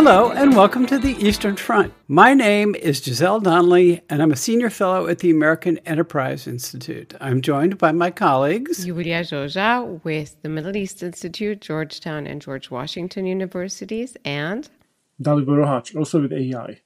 Hello, and welcome to the Eastern Front. My name is Giselle Donnelly, and I'm a senior fellow at the American Enterprise Institute. I'm joined by my colleagues Iulia Joja with the Middle East Institute, Georgetown, and George Washington Universities, and Dalibor Rohac, also with AEI.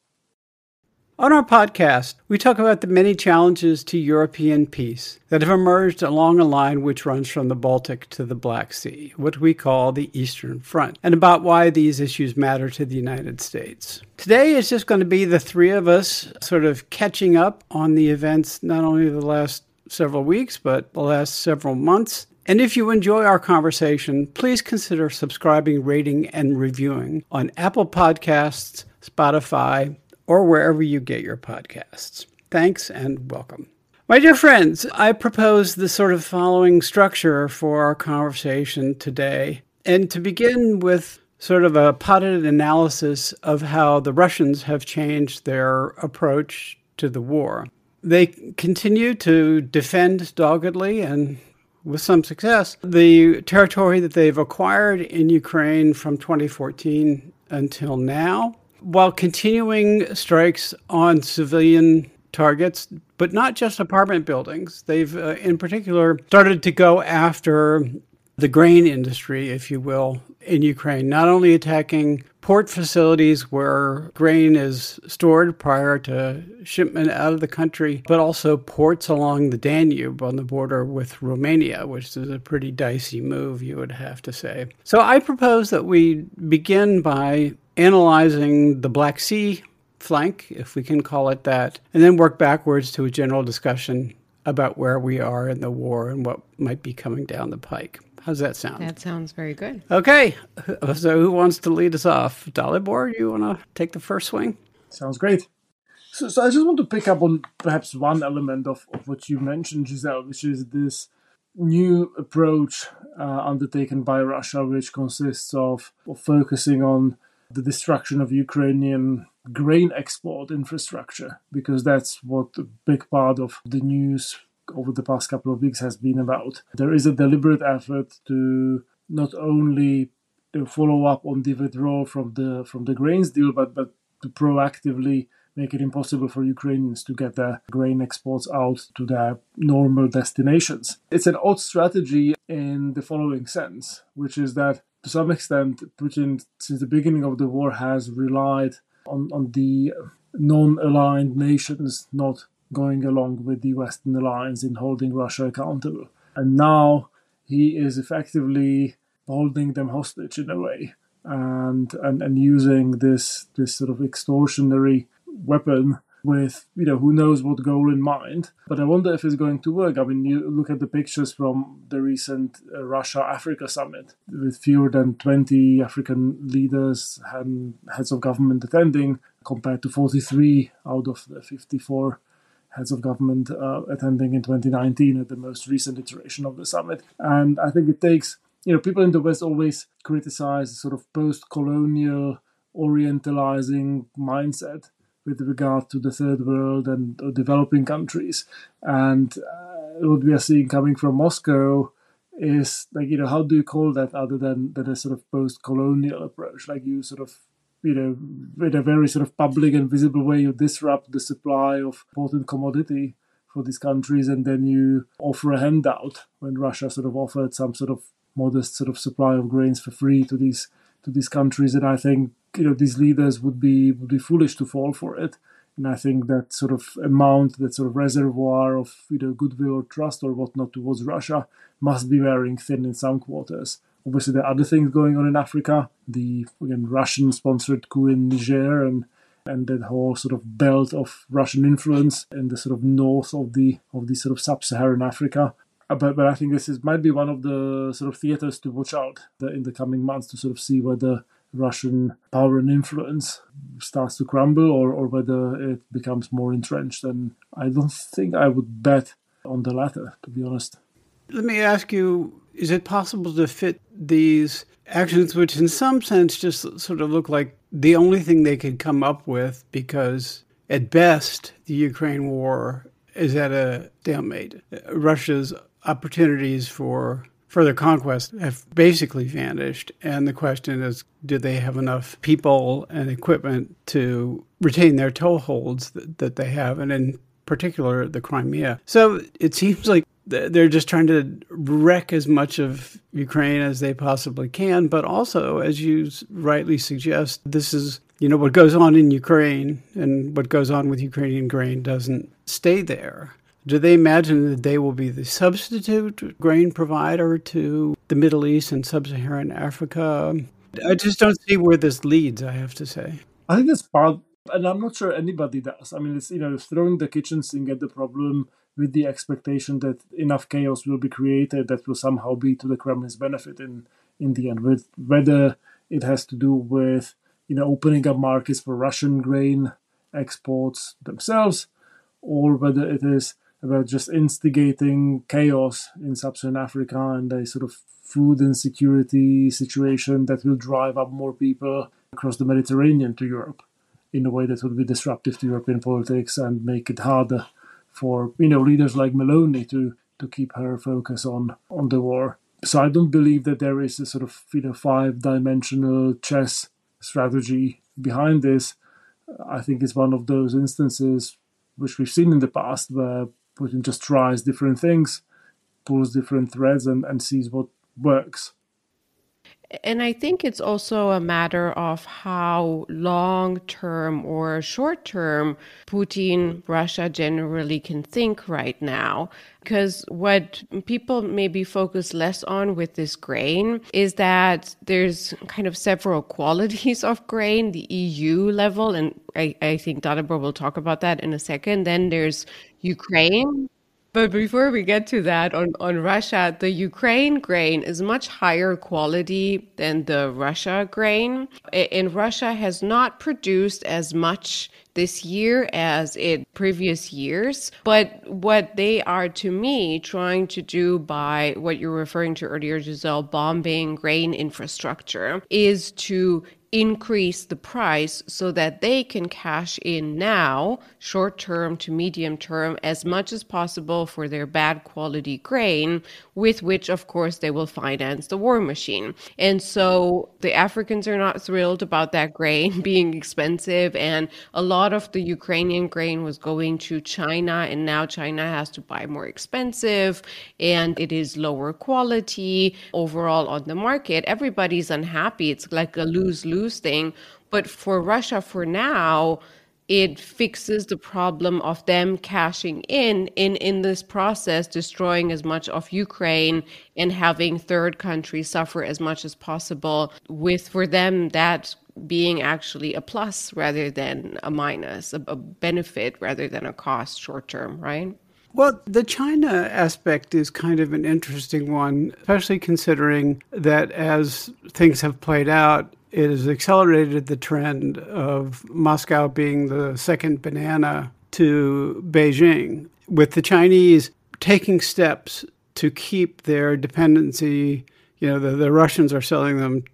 On our podcast, we talk about the many challenges to European peace that have emerged along a line which runs from the Baltic to the Black Sea, what we call the Eastern Front, and about why these issues matter to the United States. Today is just going to be the three of us sort of catching up on the events not only the last several weeks, but the last several months. And if you enjoy our conversation, please consider subscribing, rating, and reviewing on Apple Podcasts, Spotify, or wherever you get your podcasts. Thanks and welcome. My dear friends, I propose the sort of following structure for our conversation today. And to begin with sort of a potted analysis of how the Russians have changed their approach to the war. They continue to defend doggedly and with some success the territory that they've acquired in Ukraine from 2014 until now while continuing strikes on civilian targets, but not just apartment buildings. They've, uh, in particular, started to go after the grain industry, if you will, in Ukraine, not only attacking port facilities where grain is stored prior to shipment out of the country, but also ports along the Danube on the border with Romania, which is a pretty dicey move, you would have to say. So I propose that we begin by analyzing the Black Sea flank, if we can call it that, and then work backwards to a general discussion about where we are in the war and what might be coming down the pike. How's that sound? That sounds very good. Okay. So who wants to lead us off? Dalibor, you want to take the first swing? Sounds great. So, so I just want to pick up on perhaps one element of, of what you mentioned, Giselle, which is this new approach uh, undertaken by Russia, which consists of, of focusing on the destruction of Ukrainian grain export infrastructure, because that's what a big part of the news over the past couple of weeks has been about. There is a deliberate effort to not only follow up on the withdrawal from the from the grains deal, but but to proactively make it impossible for Ukrainians to get their grain exports out to their normal destinations. It's an odd strategy in the following sense, which is that to some extent, Putin, since the beginning of the war, has relied on, on the non aligned nations not going along with the Western alliance in holding Russia accountable. And now he is effectively holding them hostage in a way and, and, and using this, this sort of extortionary weapon with you know who knows what goal in mind. But i wonder if it's going to work. I mean you look at the pictures from the recent uh, russia africa summit with fewer than 20 african leaders and heads of government attending compared to 43 out of the 54 heads of government uh, attending in 2019 at the most recent iteration of the summit. And i think it takes you know people in the west always criticize sort of post-colonial orientalizing mindset with regard to the third world and developing countries. And uh, what we are seeing coming from Moscow is like, you know, how do you call that other than, than a sort of post colonial approach? Like you sort of you know, in a very sort of public and visible way, you disrupt the supply of important commodity for these countries, and then you offer a handout when Russia sort of offered some sort of modest sort of supply of grains for free to these to these countries. And I think you know these leaders would be would be foolish to fall for it. And I think that sort of amount, that sort of reservoir of you know goodwill or trust or whatnot towards Russia must be wearing thin in some quarters. Obviously, there are other things going on in Africa. The again Russian-sponsored coup in Niger and and that whole sort of belt of Russian influence in the sort of north of the of the sort of sub-Saharan Africa. Uh, but but I think this is might be one of the sort of theaters to watch out in the coming months to sort of see whether Russian power and influence starts to crumble or, or whether it becomes more entrenched. And I don't think I would bet on the latter, to be honest. Let me ask you is it possible to fit these actions, which in some sense just sort of look like the only thing they could come up with because at best the Ukraine war is at a stalemate? Russia's opportunities for further conquest have basically vanished. And the question is do they have enough people and equipment to retain their toeholds that, that they have? And in particular, the Crimea. So it seems like they're just trying to wreck as much of Ukraine as they possibly can. But also, as you rightly suggest, this is, you know, what goes on in Ukraine and what goes on with Ukrainian grain doesn't stay there. Do they imagine that they will be the substitute grain provider to the Middle East and sub Saharan Africa? I just don't see where this leads, I have to say. I think that's part, and I'm not sure anybody does. I mean, it's, you know, throwing the kitchen sink at the problem with the expectation that enough chaos will be created that will somehow be to the Kremlin's benefit in, in the end, with whether it has to do with, you know, opening up markets for Russian grain exports themselves, or whether it is about just instigating chaos in sub-Saharan Africa and a sort of food insecurity situation that will drive up more people across the Mediterranean to Europe in a way that would be disruptive to European politics and make it harder for you know leaders like Meloni to to keep her focus on on the war. So I don't believe that there is a sort of you know five dimensional chess strategy behind this. I think it's one of those instances which we've seen in the past where Putin just tries different things, pulls different threads, and, and sees what works. And I think it's also a matter of how long term or short term Putin, Russia generally can think right now. Because what people maybe focus less on with this grain is that there's kind of several qualities of grain, the EU level, and I, I think Dalibor will talk about that in a second. Then there's Ukraine, but before we get to that, on, on Russia, the Ukraine grain is much higher quality than the Russia grain. And Russia has not produced as much this year as in previous years. But what they are, to me, trying to do by what you're referring to earlier, Giselle, bombing grain infrastructure, is to increase the price so that they can cash in now, short term to medium term, as much as possible for their bad quality grain, with which, of course, they will finance the war machine. And so the Africans are not thrilled about that grain being expensive. And a lot of the Ukrainian grain was going to China, and now China has to buy more expensive and it is lower quality overall on the market. Everybody's unhappy. It's like a lose lose But for Russia, for now, it fixes the problem of them cashing in in in this process destroying as much of ukraine and having third countries suffer as much as possible with for them that being actually a plus rather than a minus a, a benefit rather than a cost short term right well, the China aspect is kind of an interesting one, especially considering that as things have played out, it has accelerated the trend of Moscow being the second banana to Beijing, with the Chinese taking steps to keep their dependency. You know, the, the Russians are selling them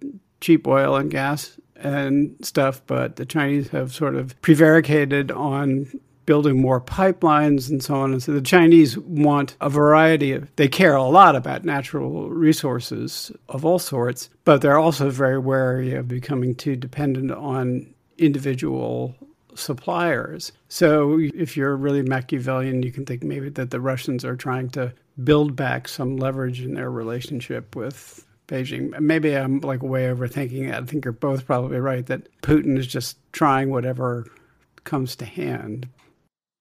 cheap oil and gas and stuff, but the Chinese have sort of prevaricated on building more pipelines and so on. And so the Chinese want a variety of, they care a lot about natural resources of all sorts, but they're also very wary of becoming too dependent on individual suppliers. So if you're really Machiavellian, you can think maybe that the Russians are trying to build back some leverage in their relationship with Beijing. Maybe I'm like way overthinking it. I think you're both probably right that Putin is just trying whatever comes to hand.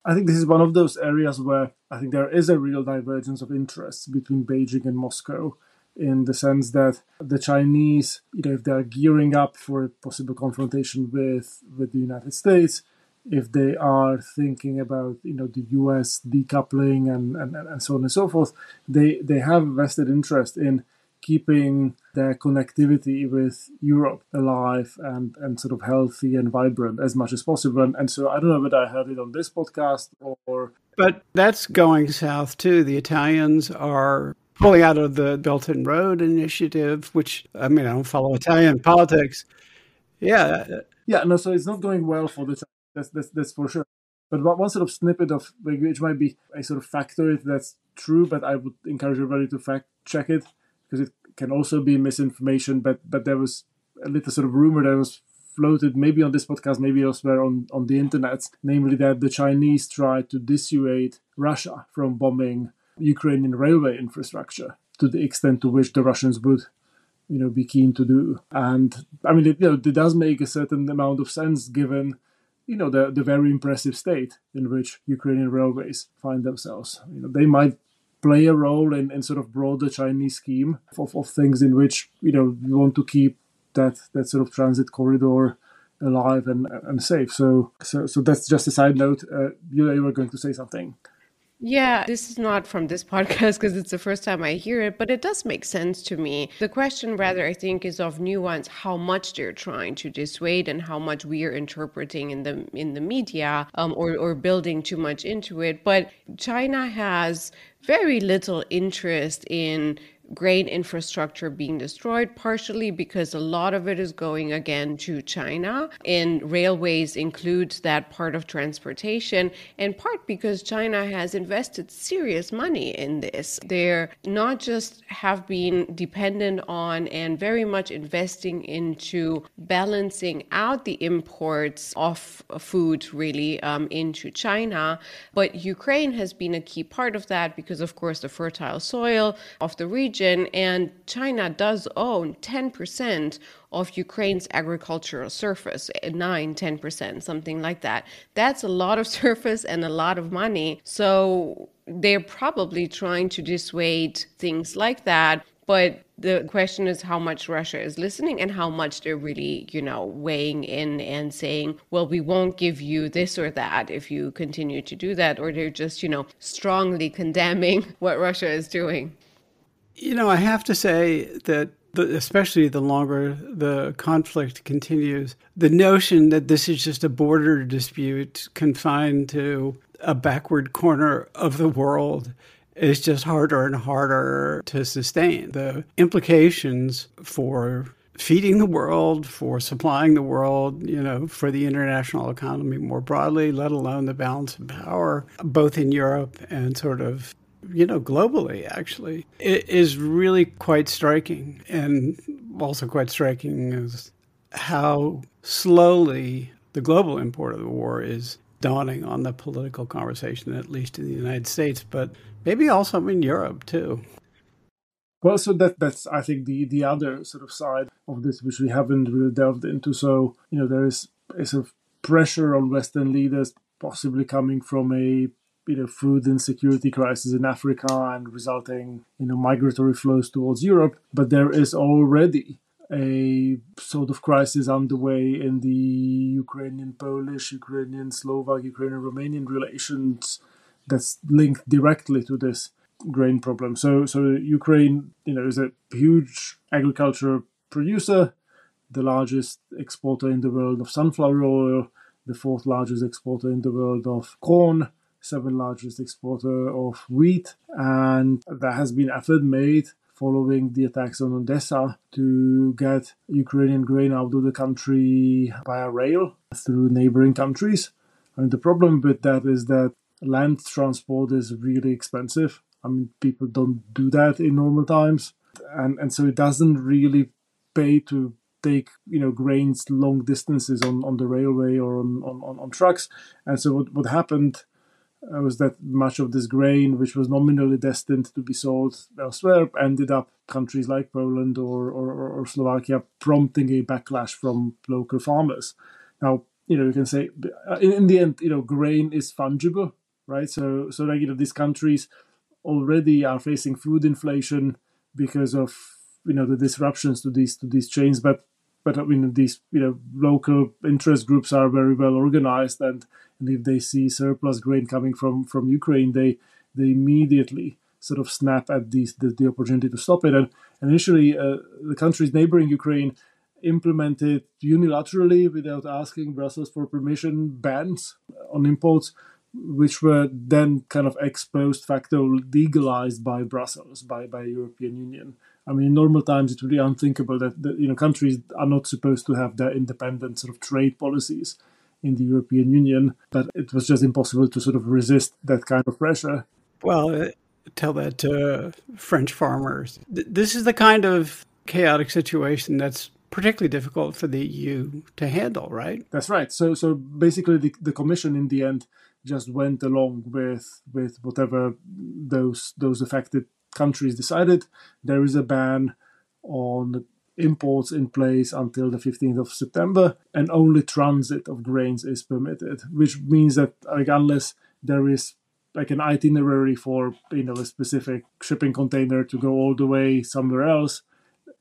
I think this is one of those areas where I think there is a real divergence of interests between Beijing and Moscow in the sense that the Chinese, you know, if they're gearing up for a possible confrontation with, with the United States, if they are thinking about, you know, the US decoupling and, and, and so on and so forth, they, they have vested interest in keeping their connectivity with Europe alive and, and sort of healthy and vibrant as much as possible. And, and so I don't know whether I heard it on this podcast or. But that's going south too. The Italians are pulling out of the Belt and Road Initiative, which, I mean, I don't follow Italian politics. Yeah. Yeah, no, so it's not going well for the that's, that's, that's for sure. But one sort of snippet of which might be a sort of factoid that's true, but I would encourage everybody to fact check it because it can also be misinformation. But but there was a little sort of rumor that was floated maybe on this podcast, maybe elsewhere on, on the internet, namely that the Chinese tried to dissuade Russia from bombing Ukrainian railway infrastructure to the extent to which the Russians would you know be keen to do and i mean it, you know, it does make a certain amount of sense given you know the, the very impressive state in which ukrainian railways find themselves you know they might play a role in, in sort of broader chinese scheme of, of things in which you know want to keep that that sort of transit corridor alive and, and safe so so so that's just a side note uh, you, you were going to say something yeah, this is not from this podcast because it's the first time I hear it, but it does make sense to me. The question, rather, I think, is of nuance: how much they're trying to dissuade and how much we are interpreting in the in the media um, or or building too much into it. But China has very little interest in grain infrastructure being destroyed, partially because a lot of it is going again to China, and railways includes that part of transportation, and part because China has invested serious money in this. They're not just have been dependent on and very much investing into balancing out the imports of food really um, into China, but Ukraine has been a key part of that because, of course, the fertile soil of the region region, and China does own 10% of Ukraine's agricultural surface eh, 9 10%, something like that. That's a lot of surface and a lot of money. So they're probably trying to dissuade things like that. But the question is how much Russia is listening and how much they're really, you know, weighing in and saying, well, we won't give you this or that if you continue to do that. Or they're just, you know, strongly condemning what Russia is doing. You know, I have to say that the, especially the longer the conflict continues, the notion that this is just a border dispute confined to a backward corner of the world is just harder and harder to sustain. The implications for feeding the world, for supplying the world, you know, for the international economy more broadly, let alone the balance of power, both in Europe and sort of you know, globally, actually, it is really quite striking. And also quite striking is how slowly the global import of the war is dawning on the political conversation, at least in the United States, but maybe also in Europe too. Well, so that that's I think the the other sort of side of this which we haven't really delved into. So you know there is a sort of pressure on Western leaders, possibly coming from a you know food insecurity crisis in Africa and resulting you know migratory flows towards Europe, but there is already a sort of crisis underway in the Ukrainian Polish, Ukrainian Slovak, Ukrainian Romanian relations that's linked directly to this grain problem. So so Ukraine, you know, is a huge agriculture producer, the largest exporter in the world of sunflower oil, the fourth largest exporter in the world of corn, seventh largest exporter of wheat, and there has been effort made following the attacks on Odessa to get Ukrainian grain out of the country via rail through neighboring countries. And the problem with that is that land transport is really expensive. I mean, people don't do that in normal times, and and so it doesn't really pay to take you know grains long distances on, on the railway or on, on, on trucks. And so what, what happened was that much of this grain, which was nominally destined to be sold elsewhere, ended up countries like Poland or, or, or Slovakia, prompting a backlash from local farmers. Now, you know, you can say uh, in, in the end, you know, grain is fungible, right? So, so like you know, these countries already are facing food inflation because of you know the disruptions to these to these chains, but but I mean these you know local interest groups are very well organized and and if they see surplus grain coming from from Ukraine, they they immediately sort of snap at these the, the opportunity to stop it. And, initially, uh, the countries neighboring Ukraine implemented unilaterally, without asking Brussels for permission, bans on imports, which were then kind of ex post facto legalized by Brussels, by by European Union. I mean, in normal times, it's really unthinkable that, that you know countries are not supposed to have their independent sort of trade policies in the European Union, but it was just impossible to sort of resist that kind of pressure. Well, uh, tell that to French farmers. This is the kind of chaotic situation that's particularly difficult for the EU to handle, right? That's right. So, so basically, the, the Commission in the end just went along with with whatever those those affected countries decided. There is a ban on imports in place until the 15th of September, and only transit of grains is permitted, which means that like unless there is like an itinerary for you know a specific shipping container to go all the way somewhere else,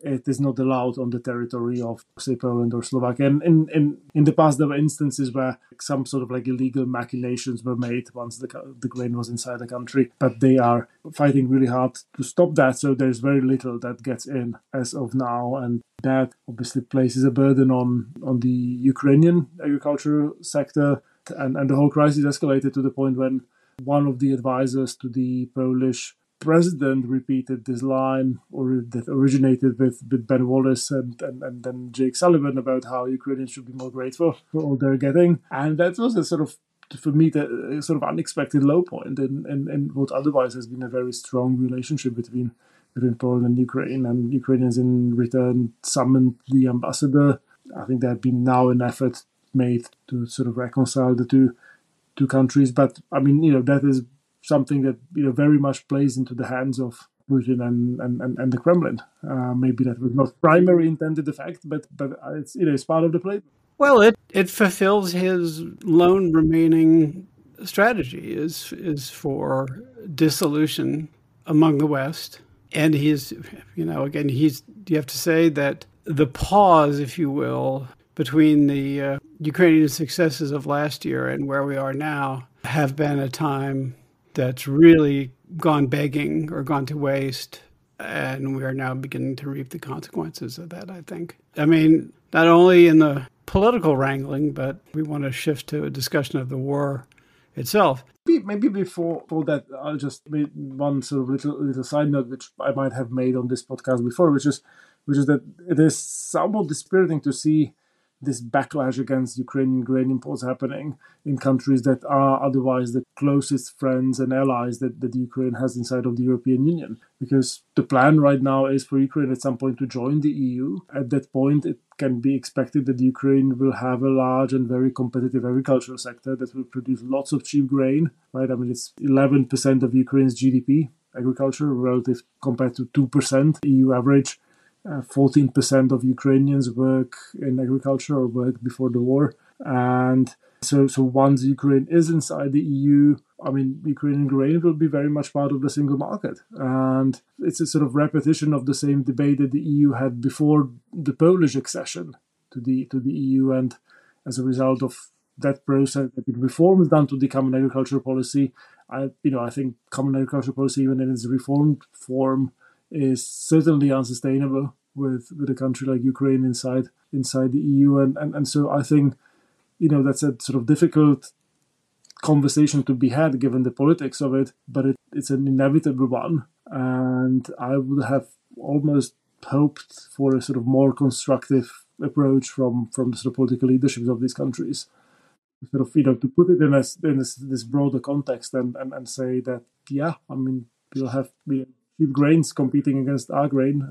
it is not allowed on the territory of say Poland or Slovakia. And in, in, in the past there were instances where some sort of like illegal machinations were made once the the grain was inside the country, but they are fighting really hard to stop that. So there's very little that gets in as of now, and that obviously places a burden on on the Ukrainian agricultural sector. And, and the whole crisis escalated to the point when one of the advisors to the Polish president repeated this line or that originated with, with Ben Wallace and, and, and then Jake Sullivan about how Ukrainians should be more grateful for all they're getting. And that was a sort of for me the sort of unexpected low point in, in, in what otherwise has been a very strong relationship between between Poland and Ukraine and Ukrainians in return summoned the ambassador. I think there had been now an effort made to sort of reconcile the two two countries. But I mean, you know, that is something that you know very much plays into the hands of Putin and, and, and, the Kremlin. Uh, maybe that was not primary intended effect, but but it's you know it's part of the play. Well, it it fulfills his lone remaining strategy is is for dissolution among the West, and he's you know again he's you have to say that the pause, if you will, between the uh, Ukrainian successes of last year and where we are now have been a time that's really gone begging or gone to waste. And we are now beginning to reap the consequences of that, I think. I mean, not only in the political wrangling, but we want to shift to a discussion of the war itself. Maybe before, before that, I'll just make one sort of little little side note, which I might have made on this podcast before, which is which is that it is somewhat dispiriting to see this backlash against Ukrainian grain imports happening in countries that are otherwise the closest friends and allies that, that Ukraine has inside of the European Union. Because the plan right now is for Ukraine at some point to join the EU. At that point, it can be expected that Ukraine will have a large and very competitive agricultural sector that will produce lots of cheap grain, right? I mean, it's 11% of Ukraine's GDP, agriculture, relative compared to 2% EU average. 14% uh, of Ukrainians work in agriculture or before the war. And so, so once Ukraine is inside the EU, I mean, Ukrainian grain will be very much part of the single market. And it's a sort of repetition of the same debate that the EU had before the Polish accession to the to the EU. And as a result of that process, the reforms done to the common agricultural policy, I you know I think common agricultural policy, even in its reformed form, is certainly unsustainable with with a country like Ukraine inside inside the EU, and and, and so I think you know that's a sort of difficult conversation to be had given the politics of it, but it, it's an inevitable one, and I would have almost hoped for a sort of more constructive approach from from the sort of political leaderships of these countries. Sort of you know to put it in, a, in this, this broader context and, and and say that yeah i mean we'll have we cheap grains competing against our grain.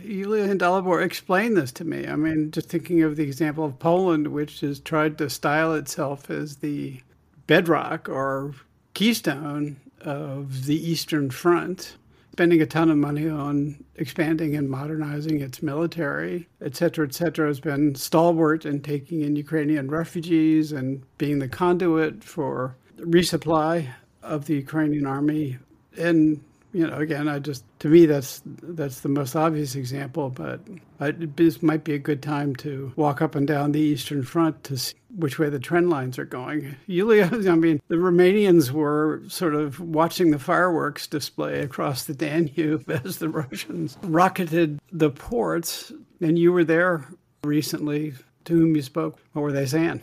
Iulia and Dalibor, explain this to me. I mean, just thinking of the example of Poland, which has tried to style itself as the bedrock or keystone of the Eastern Front, spending a ton of money on expanding and modernizing its military, et cetera, et cetera, has been stalwart in taking in Ukrainian refugees and being the conduit for resupply of the Ukrainian army. And you know, again, I just to me that's that's the most obvious example, but I, this might be a good time to walk up and down the Eastern Front to see which way the trend lines are going. Iulia, I mean, the Romanians were sort of watching the fireworks display across the Danube as the Russians rocketed the ports, and you were there recently. To whom you spoke, what were they saying?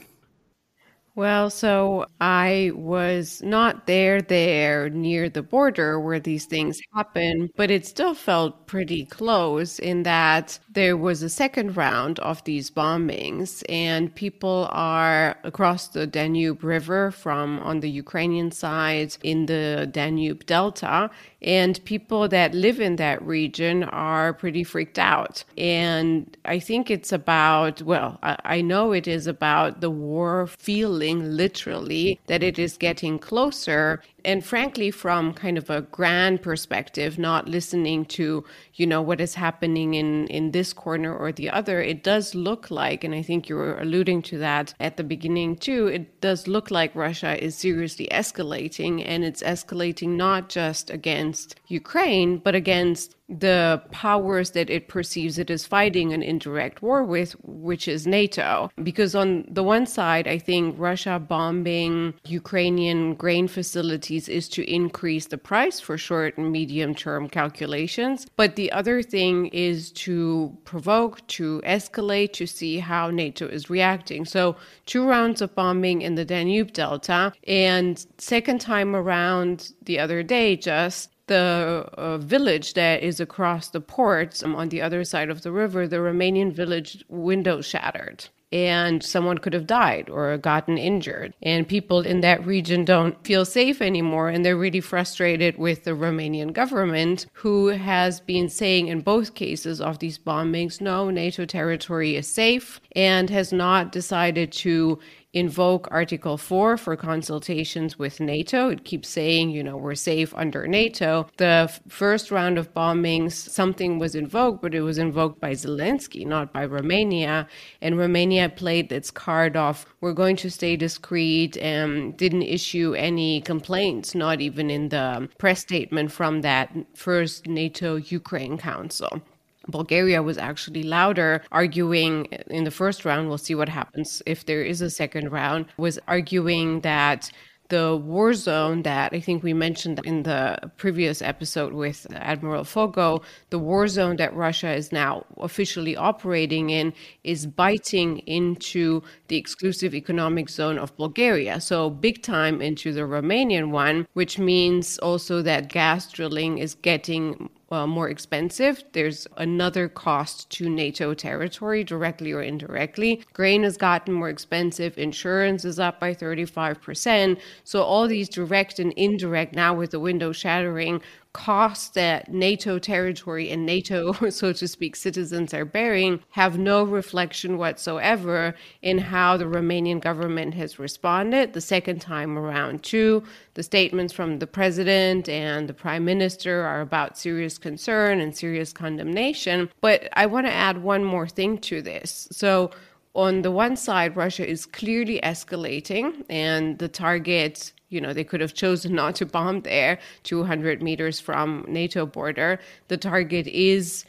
Well, so I was not there there near the border where these things happen, but it still felt pretty close in that there was a second round of these bombings and people are across the Danube River from on the Ukrainian side in the Danube Delta and people that live in that region are pretty freaked out. And I think it's about, well, I, I know it is about the war feeling literally that it is getting closer. And frankly from kind of a grand perspective not listening to you know what is happening in in this corner or the other it does look like and i think you were alluding to that at the beginning too it does look like russia is seriously escalating and it's escalating not just against ukraine but against the powers that it perceives it is fighting an indirect war with, which is NATO. Because on the one side, I think Russia bombing Ukrainian grain facilities is to increase the price for short and medium term calculations. But the other thing is to provoke, to escalate, to see how NATO is reacting. So, two rounds of bombing in the Danube Delta, and second time around the other day, just the uh, village that is across the ports um, on the other side of the river, the Romanian village window shattered and someone could have died or gotten injured. And people in that region don't feel safe anymore. And they're really frustrated with the Romanian government, who has been saying in both cases of these bombings, no, NATO territory is safe, and has not decided to invoke Article 4 for consultations with NATO. It keeps saying, you know, we're safe under NATO. The f- first round of bombings, something was invoked, but it was invoked by Zelensky, not by Romania. And Romania played its card off, we're going to stay discreet and didn't issue any complaints, not even in the press statement from that first NATO Ukraine Council. Bulgaria was actually louder, arguing in the first round. We'll see what happens if there is a second round. Was arguing that the war zone that I think we mentioned in the previous episode with Admiral Foggo, the war zone that Russia is now officially operating in is biting into the exclusive economic zone of Bulgaria. So, big time into the Romanian one, which means also that gas drilling is getting uh, more expensive. There's another cost to NATO territory, directly or indirectly. Grain has gotten more expensive. Insurance is up by 35%. So, all these direct and indirect, now with the window shattering, costs that NATO territory and NATO, so to speak, citizens are bearing have no reflection whatsoever in how the Romanian government has responded the second time around, too. The statements from the president and the prime minister are about serious concern and serious condemnation. But I want to add one more thing to this. So, on the one side, Russia is clearly escalating, and the target you know, they could have chosen not to bomb there 200 meters from NATO border. The target is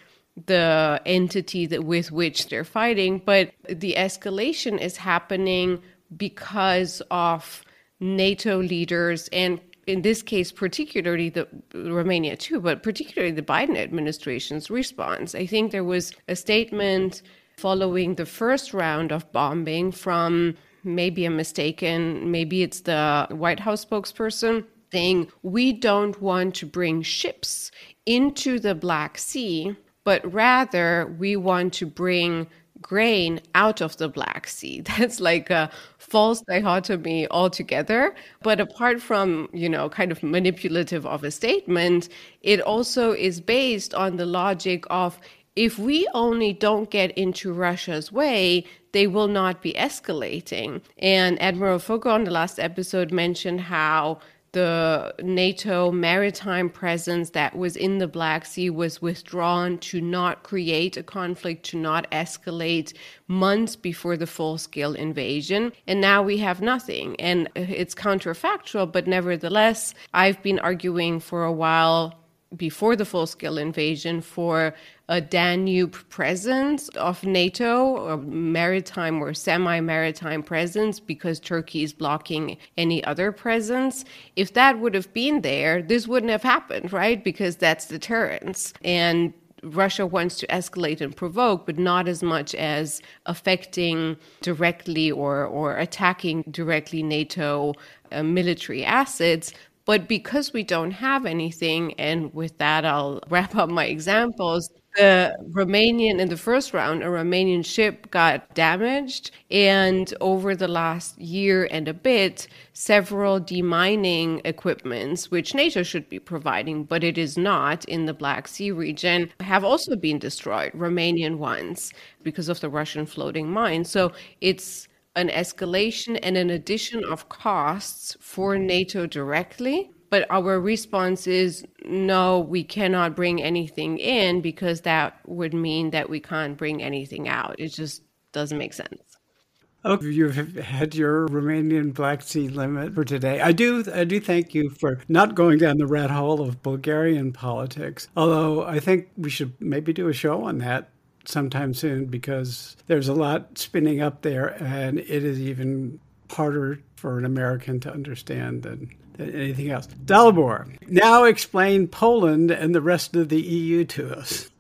the entity that with which they're fighting, but the escalation is happening because of NATO leaders and in this case, particularly the Romania too, but particularly the Biden administration's response. I think there was a statement following the first round of bombing from maybe I'm mistaken, maybe it's the White House spokesperson saying, we don't want to bring ships into the Black Sea, but rather we want to bring grain out of the Black Sea. That's like a false dichotomy altogether. But apart from, you know, kind of manipulative of a statement, it also is based on the logic of if we only don't get into Russia's way, they will not be escalating. And Admiral Foggo on the last episode mentioned how the NATO maritime presence that was in the Black Sea was withdrawn to not create a conflict, to not escalate months before the full scale invasion. And now we have nothing. And it's counterfactual, but nevertheless, I've been arguing for a while before the full scale invasion for a Danube presence of NATO, or maritime or semi maritime presence, because Turkey is blocking any other presence. If that would have been there, this wouldn't have happened, right? Because that's deterrence. And Russia wants to escalate and provoke, but not as much as affecting directly or, or attacking directly NATO uh, military assets. But because we don't have anything, and with that, I'll wrap up my examples the Romanian in the first round, a Romanian ship got damaged, and over the last year and a bit, several demining equipments, which NATO should be providing, but it is not in the Black Sea region, have also been destroyed, Romanian ones, because of the Russian floating mines. So it's an escalation and an addition of costs for NATO directly but our response is no, we cannot bring anything in because that would mean that we can't bring anything out. It just doesn't make sense. Oh, you've had your Romanian Black Sea limit for today. I do, I do thank you for not going down the rat hole of Bulgarian politics. Although I think we should maybe do a show on that sometime soon because there's a lot spinning up there, and it is even harder for an American to understand than than anything else. Dalibor, now explain Poland and the rest of the EU to us.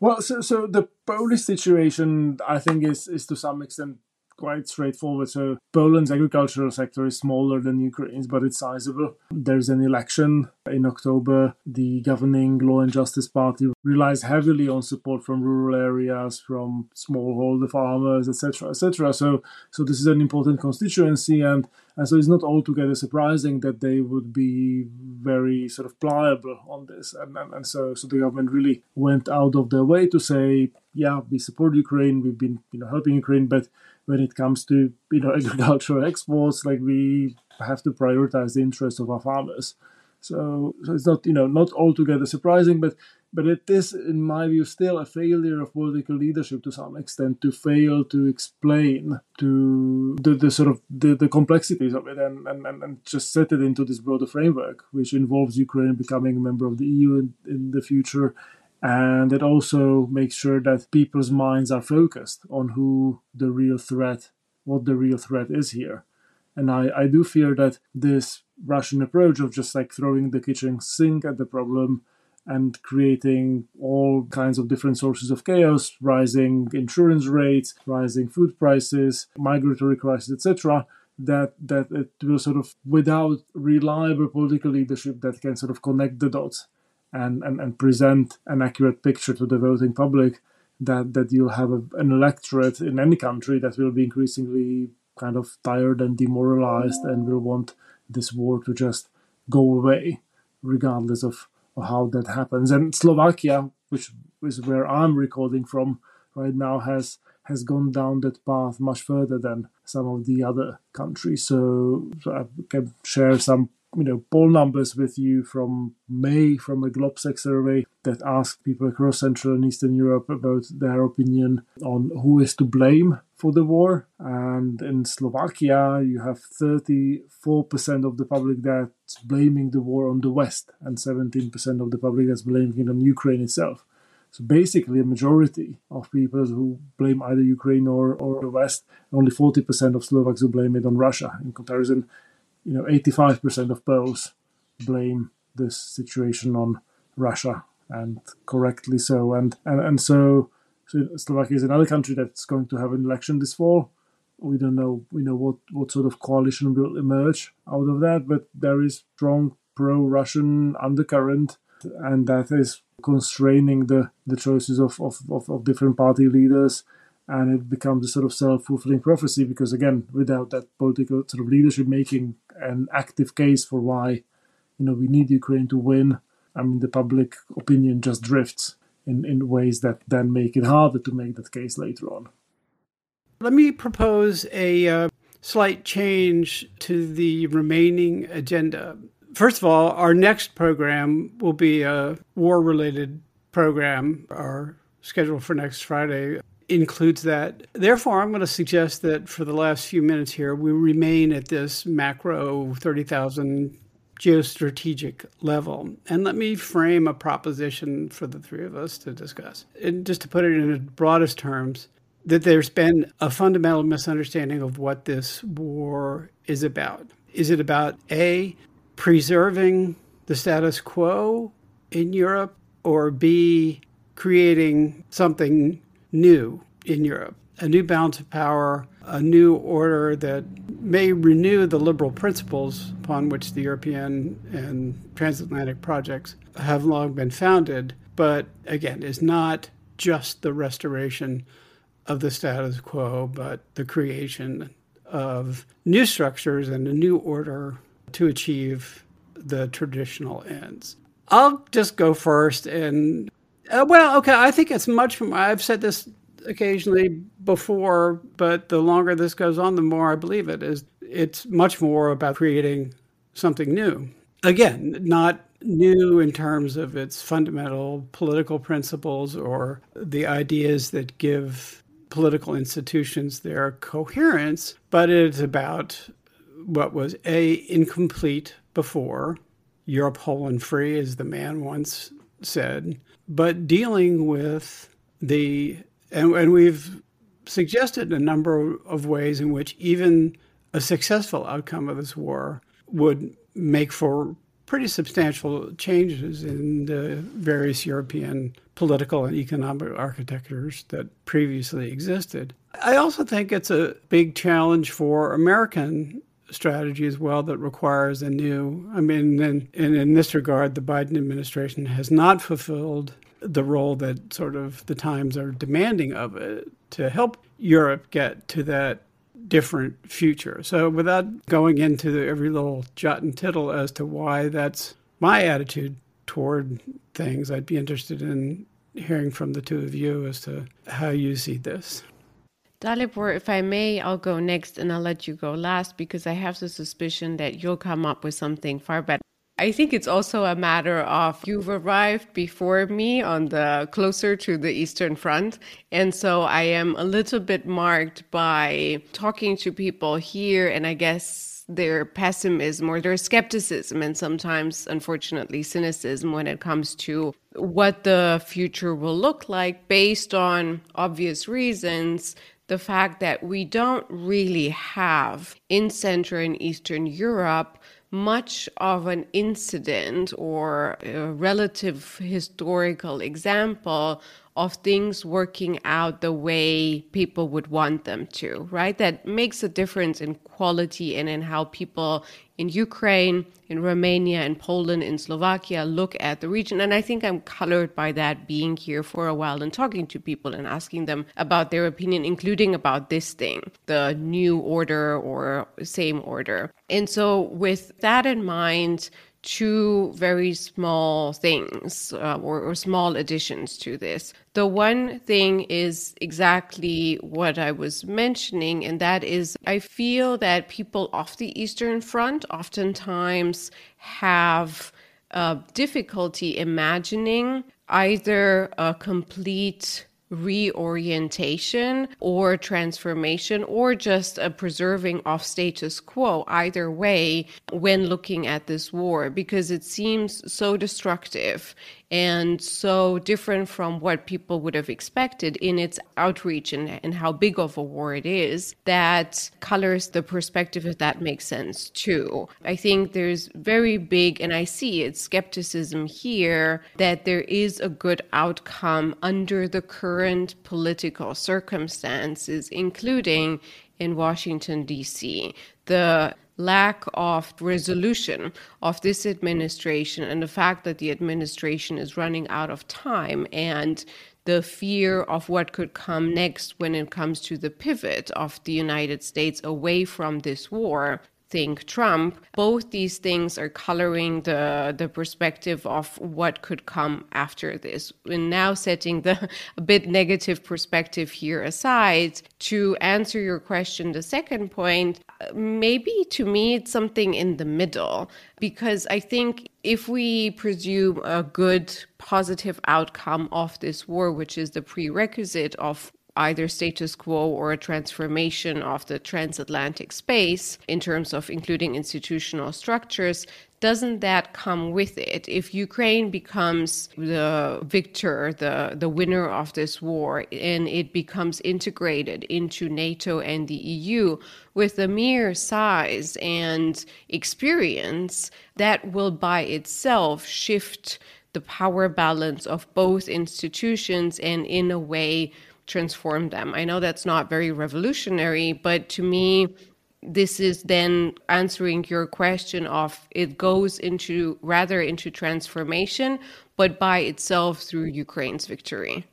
Well, so, so the Polish situation, I think, is, is to some extent quite straightforward. So Poland's agricultural sector is smaller than Ukraine's, but it's sizable. There's an election in October. The governing Law and Justice Party relies heavily on support from rural areas, from smallholder farmers, etc., etc. So, so this is an important constituency, and and so it's not altogether surprising that they would be very sort of pliable on this. And, and, and so, so the government really went out of their way to say, yeah, we support Ukraine, we've been you know helping Ukraine, but when it comes to you know agricultural exports, like we have to prioritize the interests of our farmers. So, so it's not you know not altogether surprising, but but it is, in my view, still a failure of political leadership to some extent to fail to explain to the, the sort of the, the complexities of it and, and, and just set it into this broader framework, which involves Ukraine becoming a member of the EU in, in the future and it also makes sure that people's minds are focused on who the real threat what the real threat is here. And i i do fear that this russian approach of just like throwing the kitchen sink at the problem and creating all kinds of different sources of chaos rising insurance rates rising food prices migratory crisis etc that that it will sort of without reliable political leadership that can sort of connect the dots and, and, and present an accurate picture to the voting public, that, that you'll have a, an electorate in any country that will be increasingly kind of tired and demoralized and will want this war to just go away, regardless of, how that happens. And Slovakia, which is where I'm recording from right now, has has gone down that path much further than some of the other countries. So, so I can share some you know poll numbers with you from May from a Globsec survey that asked people across Central and Eastern Europe about their opinion on who is to blame for the war. And in Slovakia, you have 34% of the public that's blaming the war on the West, and 17% of the public that's blaming it on Ukraine itself. So basically, a majority of people who blame either Ukraine or, or the West, only 40% of Slovaks who blame it on Russia. In comparison, you know, 85% of Poles blame this situation on Russia, and correctly so. And and, and so, so Slovakia is another country that's going to have an election this fall. We don't know, we know what, what sort of coalition will emerge out of that, but there is strong pro-Russian undercurrent, and that is constraining the, the choices of, of, of, of different party leaders and it becomes a sort of self-fulfilling prophecy because again without that political sort of leadership making an active case for why you know we need ukraine to win i mean the public opinion just drifts in, in ways that then make it harder to make that case later on. Let me propose a uh, slight change to the remaining agenda. First of all our next program will be a war related program our schedule for next friday includes that. Therefore, I'm going to suggest that for the last few minutes here, we remain at this macro 30,000 geostrategic level. And let me frame a proposition for the three of us to discuss. And just to put it in the broadest terms, that there's been a fundamental misunderstanding of what this war is about. Is it about A, preserving the status quo in Europe, or B, creating something new in Europe, a new balance of power, a new order that may renew the liberal principles upon which the European and transatlantic projects have long been founded, but again, is not just the restoration of the status quo, but the creation of new structures and a new order to achieve the traditional ends. I'll just go first and uh, well, okay, I think it's much from I've said this occasionally before, but the longer this goes on, the more I believe it is it's much more about creating something new. Again, not new in terms of its fundamental political principles or the ideas that give political institutions their coherence, but it's about what was a incomplete before Europe whole and free, as the man once said, but dealing with the and, and we've suggested a number of ways in which even a successful outcome of this war would make for pretty substantial changes in the various European political and economic architectures that previously existed. I also think it's a big challenge for American strategy as well that requires a new. I mean, and, and in this regard, the Biden administration has not fulfilled the role that sort of the times are demanding of it to help Europe get to that different future. So, without going into every little jot and tittle as to why that's my attitude toward things, I'd be interested in hearing from the two of you as to how you see this. Dalibor, if I may, I'll go next and I'll let you go last because I have the suspicion that you'll come up with something far better. I think it's also a matter of you've arrived before me on the closer to the Eastern Front. And so I am a little bit marked by talking to people here and I guess their pessimism or their skepticism and sometimes unfortunately cynicism when it comes to what the future will look like based on obvious reasons the fact that we don't really have in Central and Eastern Europe much of an incident or a relative historical example of things working out the way people would want them to, right? That makes a difference in quality and in how people in Ukraine, in Romania, in Poland, in Slovakia look at the region. And I think I'm colored by that being here for a while and talking to people and asking them about their opinion, including about this thing, the new order or same order. And so, with that in mind, two very small things uh, or, or, small additions to this. The one thing is exactly what I was mentioning, and that is I feel that people off the Eastern Front oftentimes have uh, difficulty imagining either a complete reorientation or transformation or just a preserving of status quo either way when looking at this war because it seems so destructive and so different from what people would have expected in its outreach and, and how big of a war it is that colors the perspective if that makes sense too. I think there's very big and i see it skepticism here that there is a good outcome under the current political circumstances including in washington d.c the lack of resolution of this administration and the fact that the administration is running out of time and the fear of what could come next when it comes to the pivot of the United States away from this war think Trump, both these things are coloring the the perspective of what could come after this. And now setting the a bit negative perspective here aside, to answer your question, the second point, maybe to me it's something in the middle because I think if we presume a good positive outcome of this war, which is the prerequisite of either status quo or a transformation of the transatlantic space in terms of including institutional structures, doesn't that come with it? If Ukraine becomes the victor, the, the winner of this war, and it becomes integrated into NATO and the EU with the mere size and experience, that will by itself shift the power balance of both institutions and, in a way, transform them. I know that's not very revolutionary, but to me, this is then answering your question of it goes into rather into transformation, but by itself through Ukraine's victory.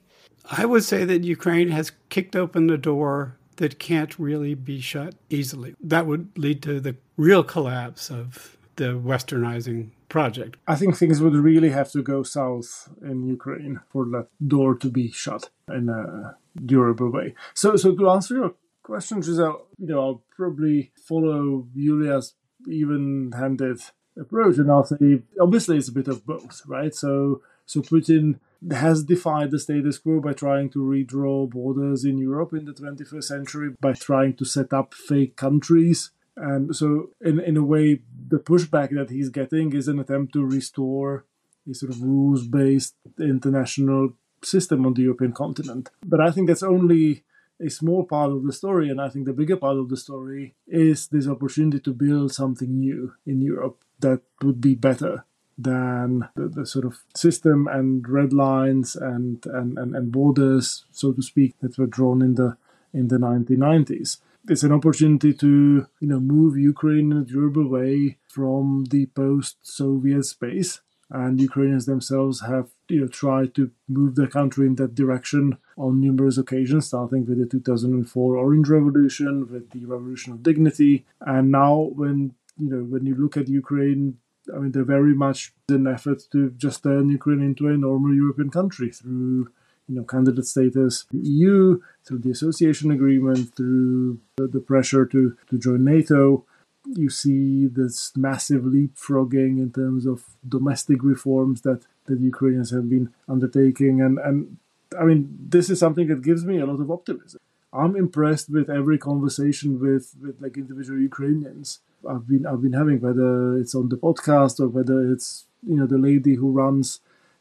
I would say that Ukraine has kicked open the door that can't really be shut easily. That would lead to the real collapse of the westernizing project. I think things would really have to go south in Ukraine for that door to be shut in a durable way. So, so to answer your question, Giselle, you know, I'll probably follow Iulia's even-handed approach, and I'll say obviously it's a bit of both, right? So, so Putin has defied the status quo by trying to redraw borders in Europe in the 21st century, by trying to set up fake countries. And so, in, in a way, the pushback that he's getting is an attempt to restore a sort of rules based international system on the European continent. But I think that's only a small part of the story, and I think the bigger part of the story is this opportunity to build something new in Europe that would be better than the, the, sort of system and red lines and, and, and, and borders, so to speak, that were drawn in the in the 1990s. It's an opportunity to you know move Ukraine in a durable way from the post-Soviet space, and Ukrainians themselves have you know tried to move their country in that direction on numerous occasions, starting with the 2004 Orange Revolution, with the Revolution of Dignity, and now when you know when you look at Ukraine I mean, they're very much an effort to just turn Ukraine into a normal European country through, you know, candidate status, the EU, through the association agreement, through the, pressure to, to join NATO. You see this massive leapfrogging in terms of domestic reforms that, that the Ukrainians have been undertaking. And, and I mean, this is something that gives me a lot of optimism. I'm impressed with every conversation with, with like individual Ukrainians I've been I've been having, whether it's on the podcast or whether it's you know the lady who runs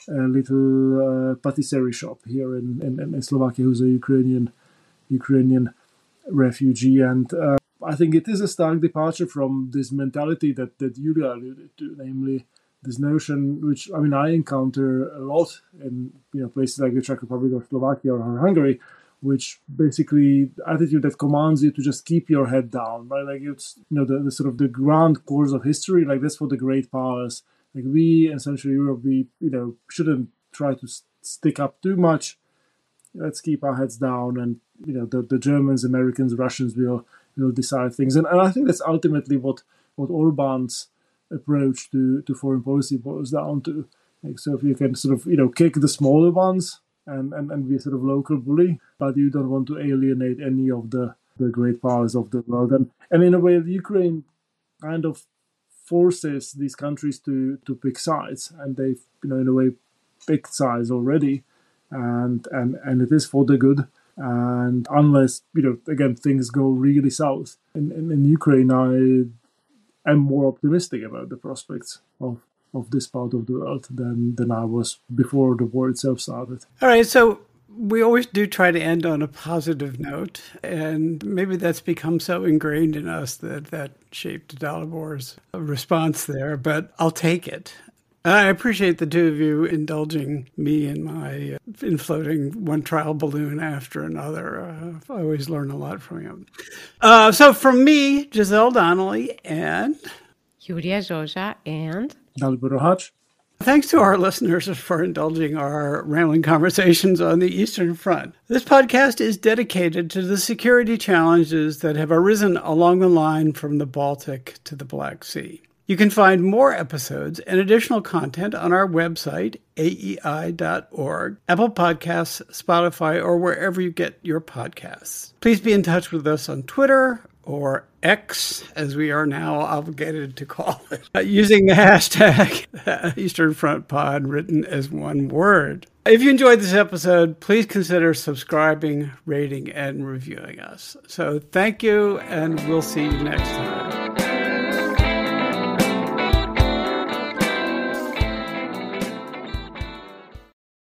a little uh, patisserie shop here in, in, in, Slovakia, who's a Ukrainian Ukrainian refugee, and uh, I think it is a stark departure from this mentality that that Iulia alluded to, namely this notion, which I mean I encounter a lot in you know places like the Czech Republic or Slovakia or Hungary, which basically attitude that commands you to just keep your head down, right? Like it's you know the, the sort of the grand course of history, like that's for the great powers. Like we in Central Europe, we you know shouldn't try to stick up too much. Let's keep our heads down, and you know the, the Germans, Americans, Russians will will decide things, and, and I think that's ultimately what what Orban's approach to, to foreign policy boils down to. Like, so if you can sort of you know kick the smaller ones and, and, and be sort of local bully, but you don't want to alienate any of the, the great powers of the world. And, and in a way, Ukraine kind of forces these countries to, to pick sides, and they've, you know, in a way, picked sides already, and, and, and it is for the good. And unless, you know, again, things go really south in, in, in Ukraine, I am more optimistic about the prospects of of this part of the world than than I was before the war itself started. All right, so we always do try to end on a positive note, and maybe that's become so ingrained in us that that shaped Dalibor's response there. But I'll take it. I appreciate the two of you indulging me in my uh, inflating one trial balloon after another. Uh, I always learn a lot from you. Uh, so, from me, Giselle Donnelly, and Iulia Joja, and Thanks to our listeners for indulging our rambling conversations on the Eastern Front. This podcast is dedicated to the security challenges that have arisen along the line from the Baltic to the Black Sea. You can find more episodes and additional content on our website, aei.org, Apple Podcasts, Spotify, or wherever you get your podcasts. Please be in touch with us on Twitter or X, as we are now obligated to call it, uh, using the hashtag Eastern Front Pod written as one word. If you enjoyed this episode, please consider subscribing, rating, and reviewing us. So thank you, and we'll see you next time.